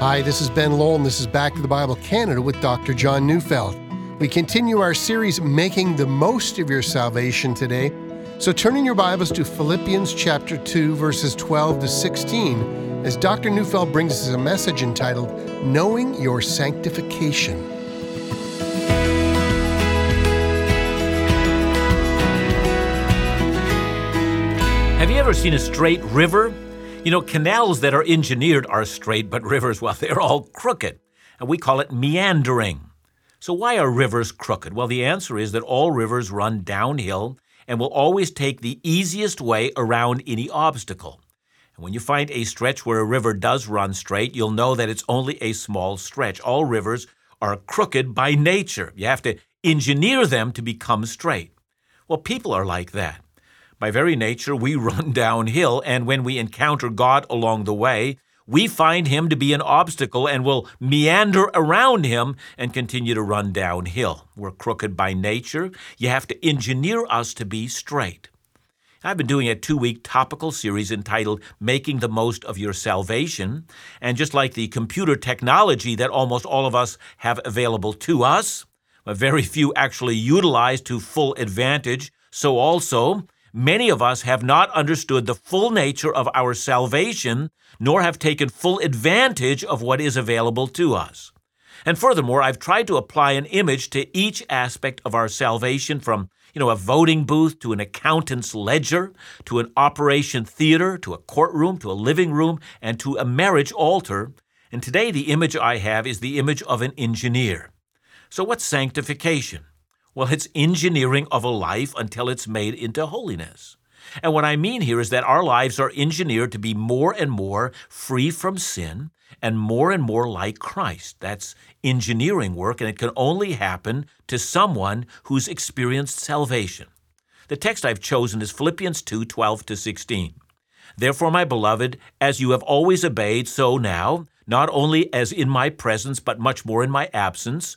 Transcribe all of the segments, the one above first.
Hi, this is Ben Lowell, and this is Back to the Bible Canada with Dr. John Neufeld. We continue our series, Making the Most of Your Salvation, today. So turn in your Bibles to Philippians chapter 2, verses 12 to 16, as Dr. Neufeld brings us a message entitled, Knowing Your Sanctification. Have you ever seen a straight river? You know, canals that are engineered are straight, but rivers, well, they're all crooked. And we call it meandering. So, why are rivers crooked? Well, the answer is that all rivers run downhill and will always take the easiest way around any obstacle. And when you find a stretch where a river does run straight, you'll know that it's only a small stretch. All rivers are crooked by nature. You have to engineer them to become straight. Well, people are like that. By very nature, we run downhill, and when we encounter God along the way, we find him to be an obstacle and will meander around him and continue to run downhill. We're crooked by nature. You have to engineer us to be straight. I've been doing a two week topical series entitled Making the Most of Your Salvation. And just like the computer technology that almost all of us have available to us, but very few actually utilize to full advantage, so also Many of us have not understood the full nature of our salvation, nor have taken full advantage of what is available to us. And furthermore, I've tried to apply an image to each aspect of our salvation from, you know, a voting booth to an accountant's ledger, to an operation theater, to a courtroom, to a living room, and to a marriage altar. And today the image I have is the image of an engineer. So what's sanctification? Well, it's engineering of a life until it's made into holiness. And what I mean here is that our lives are engineered to be more and more free from sin and more and more like Christ. That's engineering work, and it can only happen to someone who's experienced salvation. The text I've chosen is Philippians 2 12 to 16. Therefore, my beloved, as you have always obeyed, so now, not only as in my presence, but much more in my absence,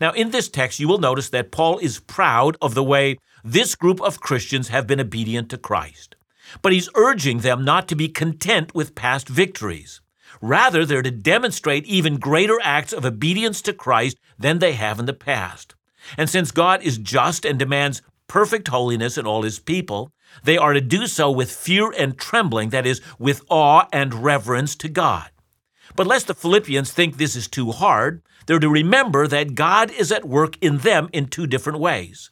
Now, in this text, you will notice that Paul is proud of the way this group of Christians have been obedient to Christ. But he's urging them not to be content with past victories. Rather, they're to demonstrate even greater acts of obedience to Christ than they have in the past. And since God is just and demands perfect holiness in all his people, they are to do so with fear and trembling, that is, with awe and reverence to God. But lest the Philippians think this is too hard, they're to remember that God is at work in them in two different ways.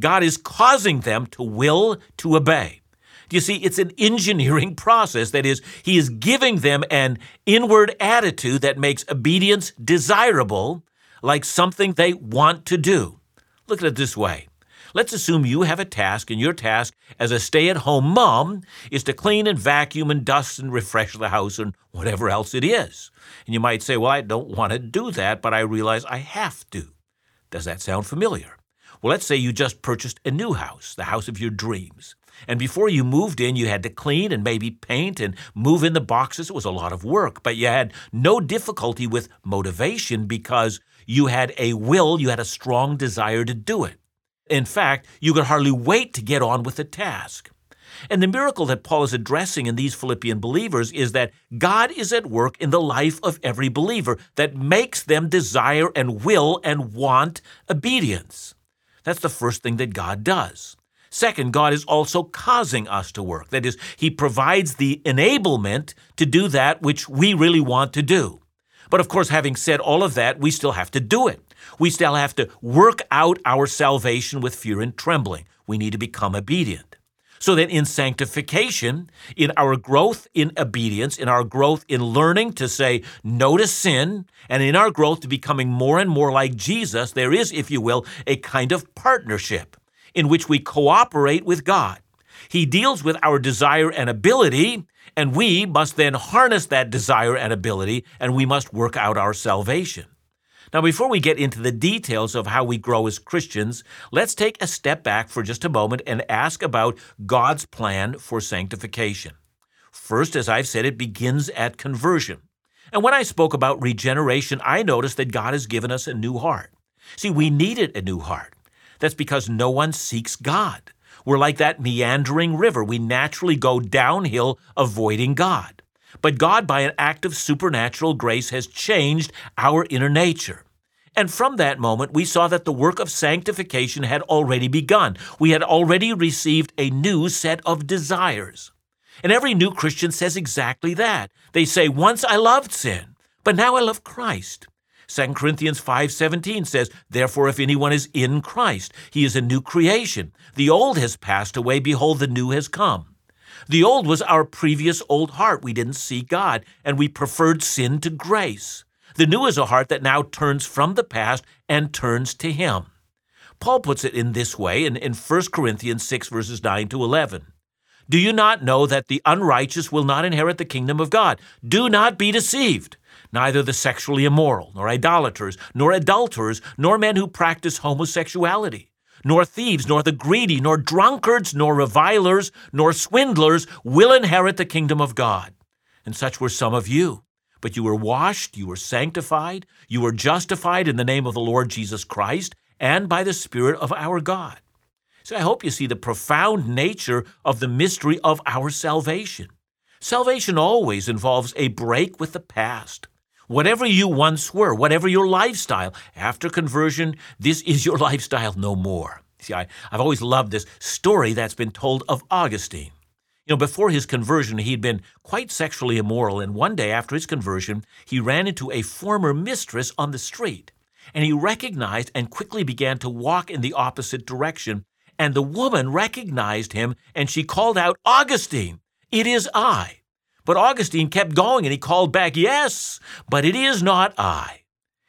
God is causing them to will to obey. Do you see, it's an engineering process. That is, He is giving them an inward attitude that makes obedience desirable, like something they want to do. Look at it this way Let's assume you have a task, and your task as a stay at home mom is to clean and vacuum and dust and refresh the house and whatever else it is. And you might say, Well, I don't want to do that, but I realize I have to. Does that sound familiar? Well, let's say you just purchased a new house, the house of your dreams. And before you moved in, you had to clean and maybe paint and move in the boxes. It was a lot of work, but you had no difficulty with motivation because you had a will, you had a strong desire to do it. In fact, you could hardly wait to get on with the task. And the miracle that Paul is addressing in these Philippian believers is that God is at work in the life of every believer that makes them desire and will and want obedience. That's the first thing that God does. Second, God is also causing us to work. That is, He provides the enablement to do that which we really want to do. But of course, having said all of that, we still have to do it. We still have to work out our salvation with fear and trembling. We need to become obedient. So that in sanctification, in our growth in obedience, in our growth in learning to say no to sin, and in our growth to becoming more and more like Jesus, there is, if you will, a kind of partnership in which we cooperate with God. He deals with our desire and ability, and we must then harness that desire and ability, and we must work out our salvation. Now, before we get into the details of how we grow as Christians, let's take a step back for just a moment and ask about God's plan for sanctification. First, as I've said, it begins at conversion. And when I spoke about regeneration, I noticed that God has given us a new heart. See, we needed a new heart. That's because no one seeks God. We're like that meandering river. We naturally go downhill avoiding God. But God, by an act of supernatural grace, has changed our inner nature. And from that moment, we saw that the work of sanctification had already begun. We had already received a new set of desires. And every new Christian says exactly that. They say, Once I loved sin, but now I love Christ. 2 Corinthians 5:17 says, "Therefore if anyone is in Christ, he is a new creation. The old has passed away; behold, the new has come." The old was our previous old heart. We didn't see God, and we preferred sin to grace. The new is a heart that now turns from the past and turns to Him. Paul puts it in this way in, in 1 Corinthians 6, verses 9 to 11. Do you not know that the unrighteous will not inherit the kingdom of God? Do not be deceived. Neither the sexually immoral, nor idolaters, nor adulterers, nor men who practice homosexuality nor thieves, nor the greedy, nor drunkards, nor revilers, nor swindlers will inherit the kingdom of God. And such were some of you. But you were washed, you were sanctified, you were justified in the name of the Lord Jesus Christ and by the Spirit of our God. So I hope you see the profound nature of the mystery of our salvation. Salvation always involves a break with the past. Whatever you once were, whatever your lifestyle, after conversion, this is your lifestyle no more. See, I, I've always loved this story that's been told of Augustine. You know, before his conversion, he'd been quite sexually immoral, and one day after his conversion, he ran into a former mistress on the street. And he recognized and quickly began to walk in the opposite direction. And the woman recognized him, and she called out, Augustine, it is I. But Augustine kept going and he called back, Yes, but it is not I.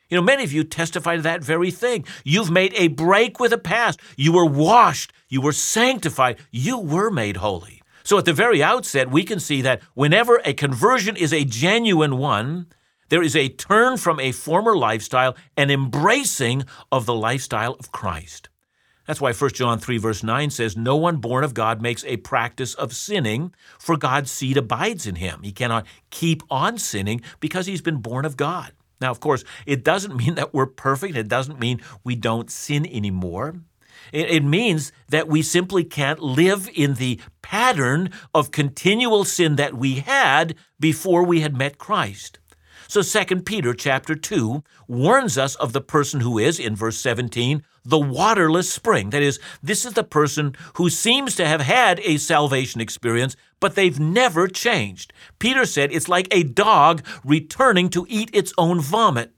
You know, many of you testify to that very thing. You've made a break with the past. You were washed. You were sanctified. You were made holy. So at the very outset, we can see that whenever a conversion is a genuine one, there is a turn from a former lifestyle and embracing of the lifestyle of Christ. That's why 1 John 3, verse 9 says, No one born of God makes a practice of sinning, for God's seed abides in him. He cannot keep on sinning because he's been born of God. Now, of course, it doesn't mean that we're perfect. It doesn't mean we don't sin anymore. It, means that we simply can't live in the pattern of continual sin that we had before we had met Christ. So 2 Peter chapter 2 warns us of the person who is, in verse 17, the waterless spring. That is, this is the person who seems to have had a salvation experience, but they've never changed. Peter said it's like a dog returning to eat its own vomit.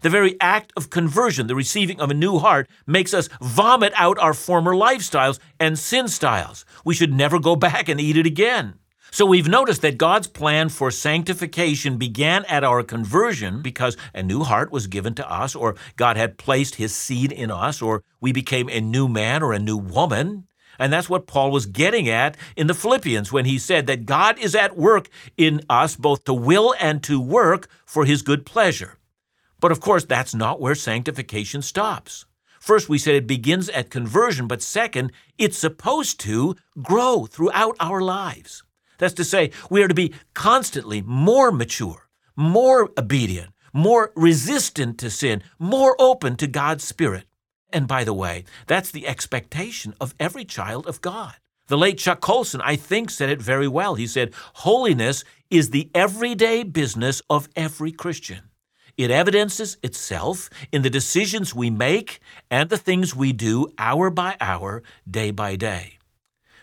The very act of conversion, the receiving of a new heart, makes us vomit out our former lifestyles and sin styles. We should never go back and eat it again. So we've noticed that God's plan for sanctification began at our conversion because a new heart was given to us, or God had placed his seed in us, or we became a new man or a new woman. And that's what Paul was getting at in the Philippians when he said that God is at work in us both to will and to work for his good pleasure. But of course, that's not where sanctification stops. First, we said it begins at conversion, but second, it's supposed to grow throughout our lives. That's to say, we are to be constantly more mature, more obedient, more resistant to sin, more open to God's Spirit. And by the way, that's the expectation of every child of God. The late Chuck Colson, I think, said it very well. He said, Holiness is the everyday business of every Christian. It evidences itself in the decisions we make and the things we do hour by hour, day by day.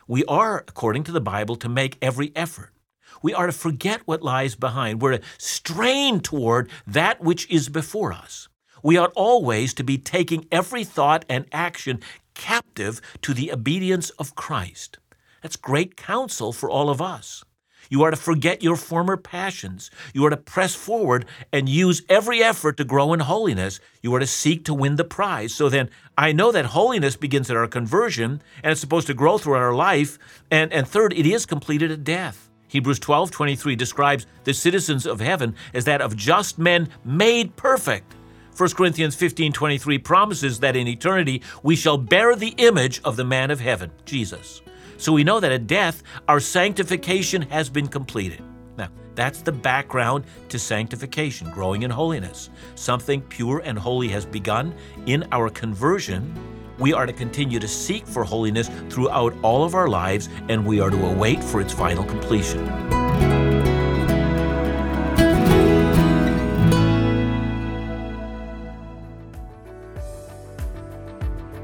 We are, according to the Bible, to make every effort. We are to forget what lies behind. We're to strain toward that which is before us. We ought always to be taking every thought and action captive to the obedience of Christ. That's great counsel for all of us. You are to forget your former passions. You are to press forward and use every effort to grow in holiness. You are to seek to win the prize. So then, I know that holiness begins at our conversion and it's supposed to grow throughout our life. And, and third, it is completed at death. Hebrews 12 23 describes the citizens of heaven as that of just men made perfect. 1 Corinthians 15:23 promises that in eternity we shall bear the image of the man of heaven, Jesus. So we know that at death our sanctification has been completed. Now, that's the background to sanctification, growing in holiness. Something pure and holy has begun in our conversion. We are to continue to seek for holiness throughout all of our lives, and we are to await for its final completion.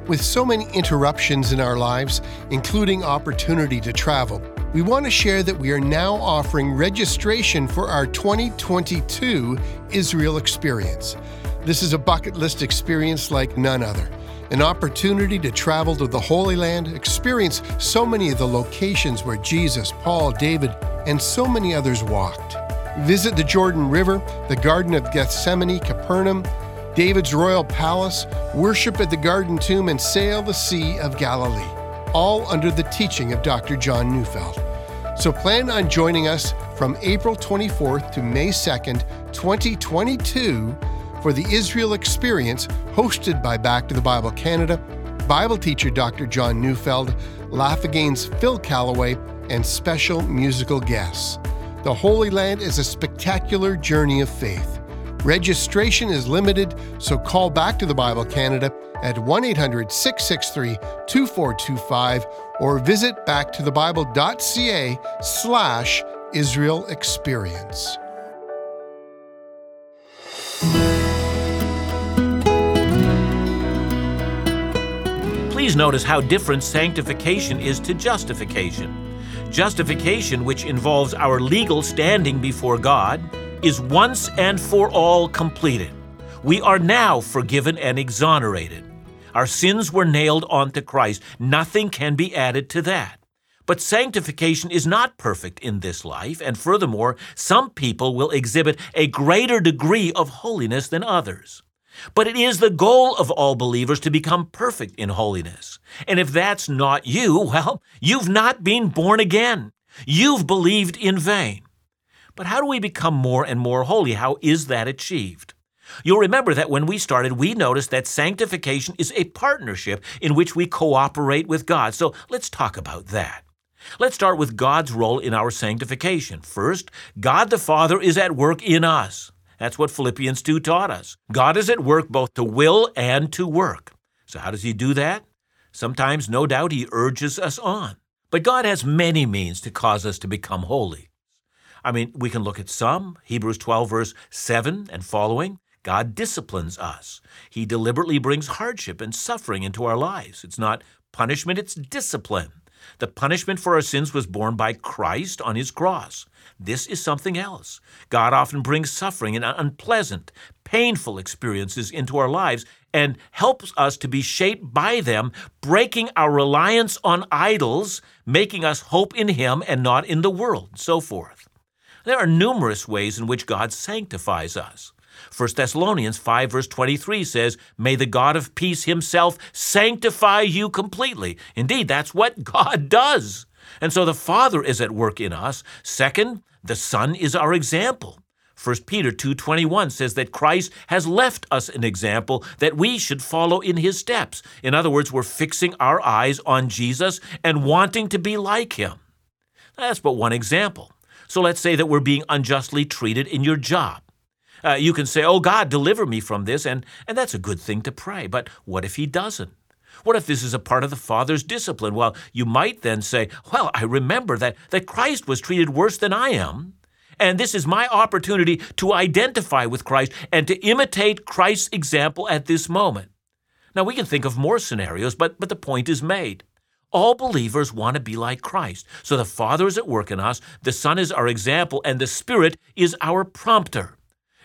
With so many interruptions in our lives, including opportunity to travel, we want to share that we are now offering registration for our 2022 Israel Experience. This is a bucket list experience like none other. An opportunity to travel to the Holy Land, experience so many of the locations where Jesus, Paul, David, and so many others walked. Visit the Jordan River, the Garden of Gethsemane, Capernaum, David's royal palace, worship at the Garden Tomb, and sail the Sea of Galilee, all under the teaching of Dr. John Neufeld. So plan on joining us from April 24th to May 2nd, 2022 for the Israel Experience hosted by Back to the Bible Canada, Bible teacher Dr. John Neufeld, Laugh Again's Phil Callaway, and special musical guests. The Holy Land is a spectacular journey of faith. Registration is limited, so call back to the Bible Canada at 1 800 663 2425 or visit backtothebible.ca slash Israel Experience. Please notice how different sanctification is to justification. Justification, which involves our legal standing before God, is once and for all completed. We are now forgiven and exonerated. Our sins were nailed onto Christ. Nothing can be added to that. But sanctification is not perfect in this life, and furthermore, some people will exhibit a greater degree of holiness than others. But it is the goal of all believers to become perfect in holiness. And if that's not you, well, you've not been born again. You've believed in vain. But how do we become more and more holy? How is that achieved? You'll remember that when we started, we noticed that sanctification is a partnership in which we cooperate with God. So let's talk about that. Let's start with God's role in our sanctification. First, God the Father is at work in us. That's what Philippians 2 taught us. God is at work both to will and to work. So, how does He do that? Sometimes, no doubt, He urges us on. But God has many means to cause us to become holy. I mean, we can look at some. Hebrews 12, verse 7 and following. God disciplines us. He deliberately brings hardship and suffering into our lives. It's not punishment, it's discipline. The punishment for our sins was borne by Christ on his cross. This is something else. God often brings suffering and unpleasant, painful experiences into our lives and helps us to be shaped by them, breaking our reliance on idols, making us hope in him and not in the world, and so forth. There are numerous ways in which God sanctifies us. 1 Thessalonians 5, verse 23 says, May the God of peace himself sanctify you completely. Indeed, that's what God does. And so the Father is at work in us. Second, the Son is our example. 1 Peter 2:21 says that Christ has left us an example that we should follow in his steps. In other words, we're fixing our eyes on Jesus and wanting to be like him. That's but one example. So let's say that we're being unjustly treated in your job. Uh, you can say, Oh God, deliver me from this, and, and that's a good thing to pray. But what if He doesn't? What if this is a part of the Father's discipline? Well, you might then say, Well, I remember that, that Christ was treated worse than I am. And this is my opportunity to identify with Christ and to imitate Christ's example at this moment. Now, we can think of more scenarios, but, but the point is made. All believers want to be like Christ. So the Father is at work in us, the Son is our example, and the Spirit is our prompter.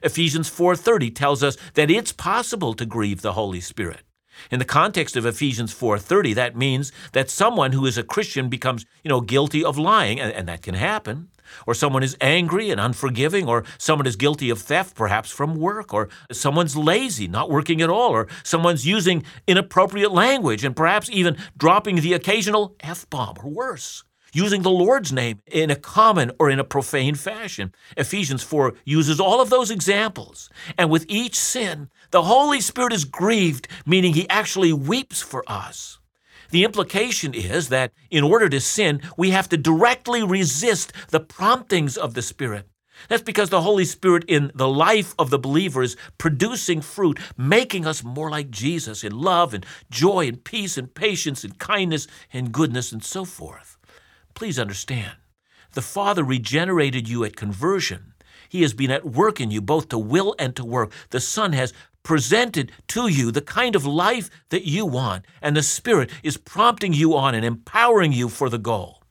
Ephesians 4:30 tells us that it's possible to grieve the Holy Spirit. In the context of Ephesians 4:30, that means that someone who is a Christian becomes, you know, guilty of lying, and, and that can happen or someone is angry and unforgiving, or someone is guilty of theft, perhaps from work, or someone's lazy, not working at all, or someone's using inappropriate language and perhaps even dropping the occasional F bomb or worse. using the Lord's name in a common or in a profane fashion. Ephesians 4 uses all of those examples. And with each sin, the Holy Spirit is grieved, meaning he actually weeps for us. The implication is that in order to sin, we have to directly resist the promptings of the Spirit. That's because the Holy Spirit in the life of the believer is producing fruit, making us more like Jesus in love and joy and peace and patience and kindness and goodness and so forth. Please understand, the Father regenerated you at conversion. He has been at work in you both to will and to work. The Son has presented to you the kind of life that you want, and the Spirit is prompting you on and empowering you for the goal.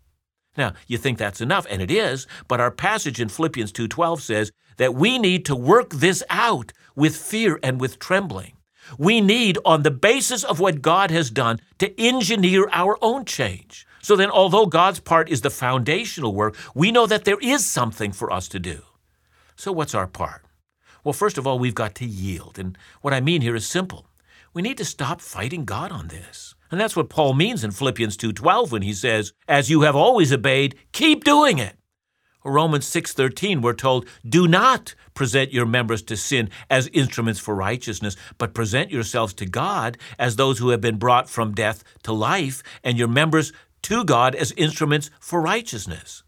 Now, you think that's enough, and it is, but our passage in Philippians 2:12 says that we need to work this out with fear and with trembling. We need, on the basis of what God has done, to engineer our own change. So then, although God's part is the foundational work, we know that there is something for us to do. So, what's our part? Well, first of all, we've got to yield. And what I mean here is simple. We need to stop fighting God on this. And that's what Paul means in Philippians 2:12 when he says, "As you have always obeyed, keep doing it." Romans 6:13 we're told, "Do not present your members to sin as instruments for righteousness, but present yourselves to God as those who have been brought from death to life, and your members to God as instruments for righteousness."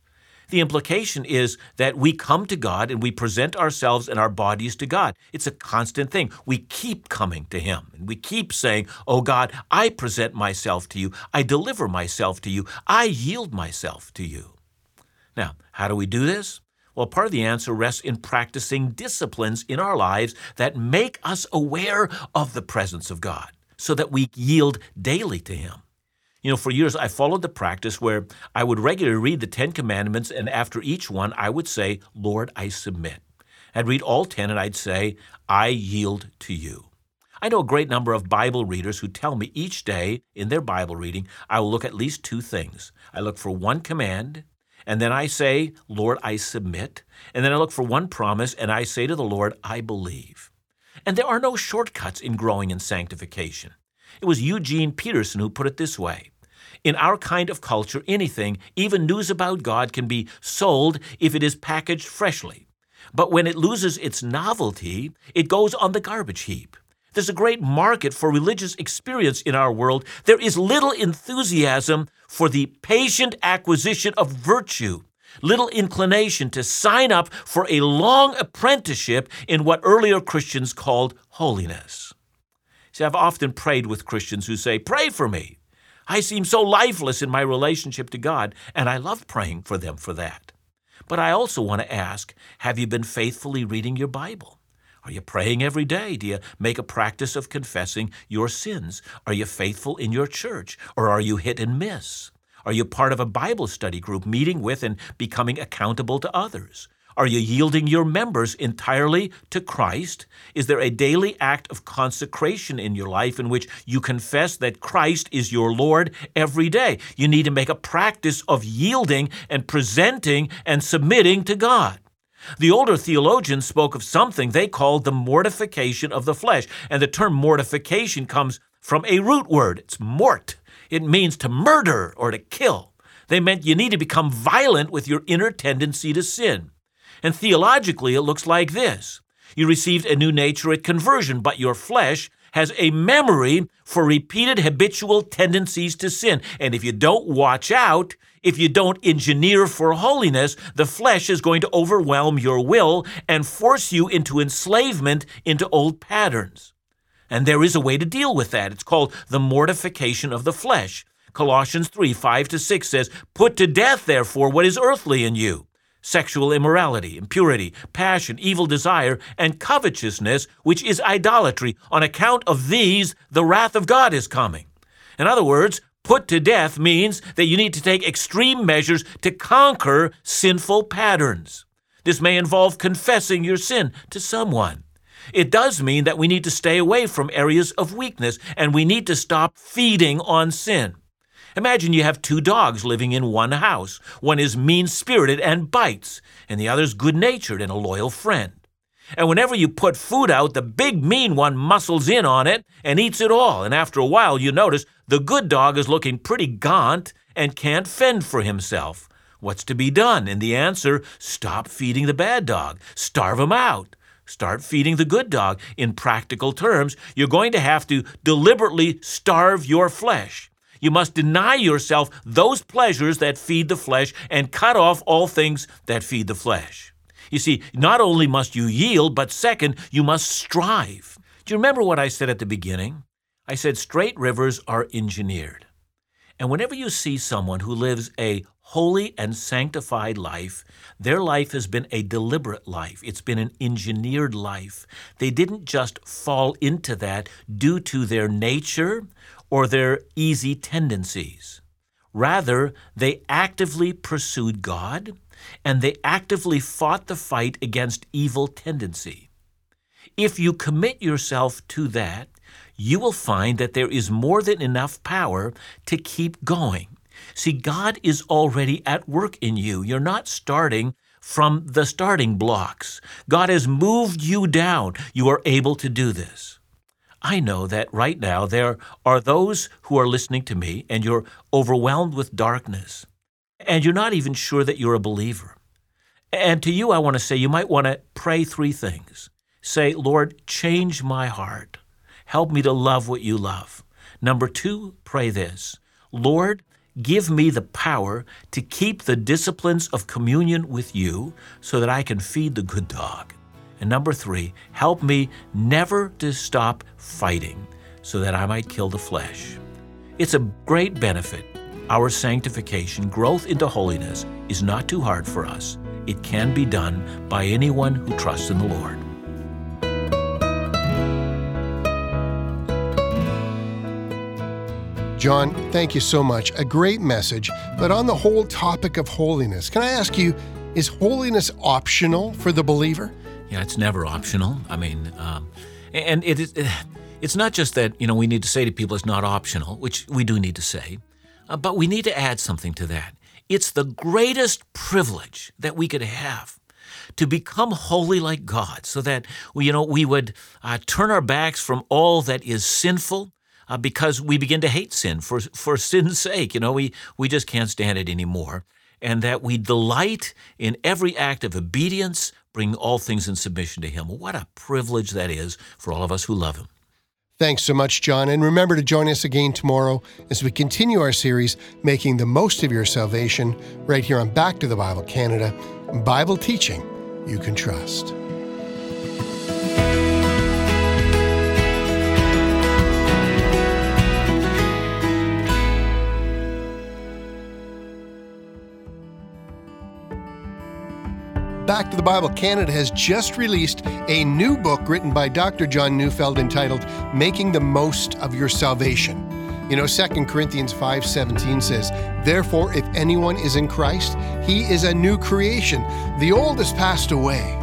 The implication is that we come to God and we present ourselves and our bodies to God. It's a constant thing. We keep coming to Him and we keep saying, Oh God, I present myself to you. I deliver myself to you. I yield myself to you. Now, how do we do this? Well, part of the answer rests in practicing disciplines in our lives that make us aware of the presence of God so that we yield daily to Him. You know, for years I followed the practice where I would regularly read the Ten Commandments, and after each one, I would say, Lord, I submit. I'd read all ten, and I'd say, I yield to you. I know a great number of Bible readers who tell me each day in their Bible reading, I will look at least two things. I look for one command, and then I say, Lord, I submit. And then I look for one promise, and I say to the Lord, I believe. And there are no shortcuts in growing in sanctification. It was Eugene Peterson who put it this way in our kind of culture, anything, even news about God, can be sold if it is packaged freshly. But when it loses its novelty, it goes on the garbage heap. There's a great market for religious experience in our world. There is little enthusiasm for the patient acquisition of virtue, little inclination to sign up for a long apprenticeship in what earlier Christians called holiness. See, I've often prayed with Christians who say, Pray for me. I seem so lifeless in my relationship to God, and I love praying for them for that. But I also want to ask have you been faithfully reading your Bible? Are you praying every day? Do you make a practice of confessing your sins? Are you faithful in your church? Or are you hit and miss? Are you part of a Bible study group, meeting with and becoming accountable to others? Are you yielding your members entirely to Christ? Is there a daily act of consecration in your life in which you confess that Christ is your Lord every day? You need to make a practice of yielding and presenting and submitting to God. The older theologians spoke of something they called the mortification of the flesh, and the term mortification comes from a root word. It's mort. It means to murder or to kill. They meant you need to become violent with your inner tendency to sin. And theologically, it looks like this You received a new nature at conversion, but your flesh has a memory for repeated habitual tendencies to sin. And if you don't watch out, if you don't engineer for holiness, the flesh is going to overwhelm your will and force you into enslavement into old patterns. And there is a way to deal with that. It's called the mortification of the flesh. Colossians 3 5 to 6 says, Put to death, therefore, what is earthly in you sexual immorality, impurity, passion, evil desire, and covetousness, which is idolatry. On account of these, the wrath of God is coming. In other words, put to death means that you need to take extreme measures to conquer sinful patterns. This may involve confessing your sin to someone. It does mean that we need to stay away from areas of weakness and we need to stop feeding on sin. Imagine you have two dogs living in one house. One is mean spirited and bites, and the other is good natured and a loyal friend. And whenever you put food out, the big mean one muscles in on it and eats it all. And after a while, you notice the good dog is looking pretty gaunt, and can't fend for himself. What's to be done? And the answer stop feeding the bad dog, starve him out. Start feeding the good dog. In practical terms, you're going to have to deliberately starve your flesh. You must deny yourself those pleasures that feed the flesh and cut off all things that feed the flesh. You see, not only must you yield, but second, you must strive. Do you remember what I said at the beginning? I said straight rivers are engineered. And whenever you see someone who lives a holy and sanctified life, their life has been a deliberate life. It's been an engineered life. They didn't just fall into that due to their nature or their easy tendencies. Rather, they actively pursued God and they actively fought the fight against evil tendency. If you commit yourself to that, you will find that there is more than enough power to keep going. See, God is already at work in you. You're not starting from the starting blocks. God has moved you down. You are able to do this. I know that right now there are those who are listening to me and you're overwhelmed with darkness and you're not even sure that you're a believer. And to you, I want to say you might want to pray three things. Say, Lord, change my heart. Help me to love what you love. Number two, pray this Lord, give me the power to keep the disciplines of communion with you so that I can feed the good dog. And number three, help me never to stop fighting so that I might kill the flesh. It's a great benefit. Our sanctification, growth into holiness, is not too hard for us. It can be done by anyone who trusts in the Lord. John, thank you so much. A great message. But on the whole topic of holiness, can I ask you, is holiness optional for the believer? Yeah, it's never optional. I mean, um, and it is. It's not just that you know we need to say to people it's not optional, which we do need to say, uh, but we need to add something to that. It's the greatest privilege that we could have to become holy like God, so that we, you know we would uh, turn our backs from all that is sinful. Uh, because we begin to hate sin for for sin's sake, you know, we we just can't stand it anymore, and that we delight in every act of obedience, bring all things in submission to Him. What a privilege that is for all of us who love Him. Thanks so much, John. And remember to join us again tomorrow as we continue our series, Making the Most of Your Salvation, right here on Back to the Bible Canada, Bible teaching you can trust. Back to the Bible Canada has just released a new book written by Dr. John Neufeld entitled Making the Most of Your Salvation. You know, 2 Corinthians 5:17 says, "Therefore if anyone is in Christ, he is a new creation. The old has passed away."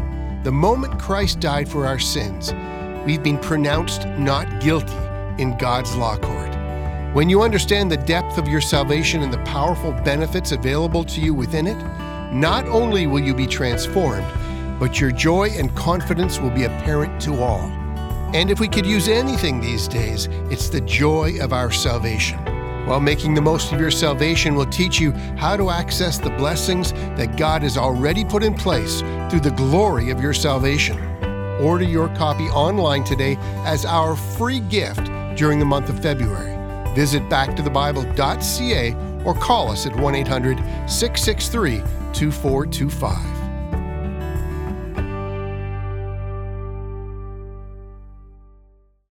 The moment Christ died for our sins, we've been pronounced not guilty in God's law court. When you understand the depth of your salvation and the powerful benefits available to you within it, not only will you be transformed, but your joy and confidence will be apparent to all. And if we could use anything these days, it's the joy of our salvation. While making the most of your salvation will teach you how to access the blessings that God has already put in place through the glory of your salvation. Order your copy online today as our free gift during the month of February. Visit backtothebible.ca or call us at 1 800 663 2425.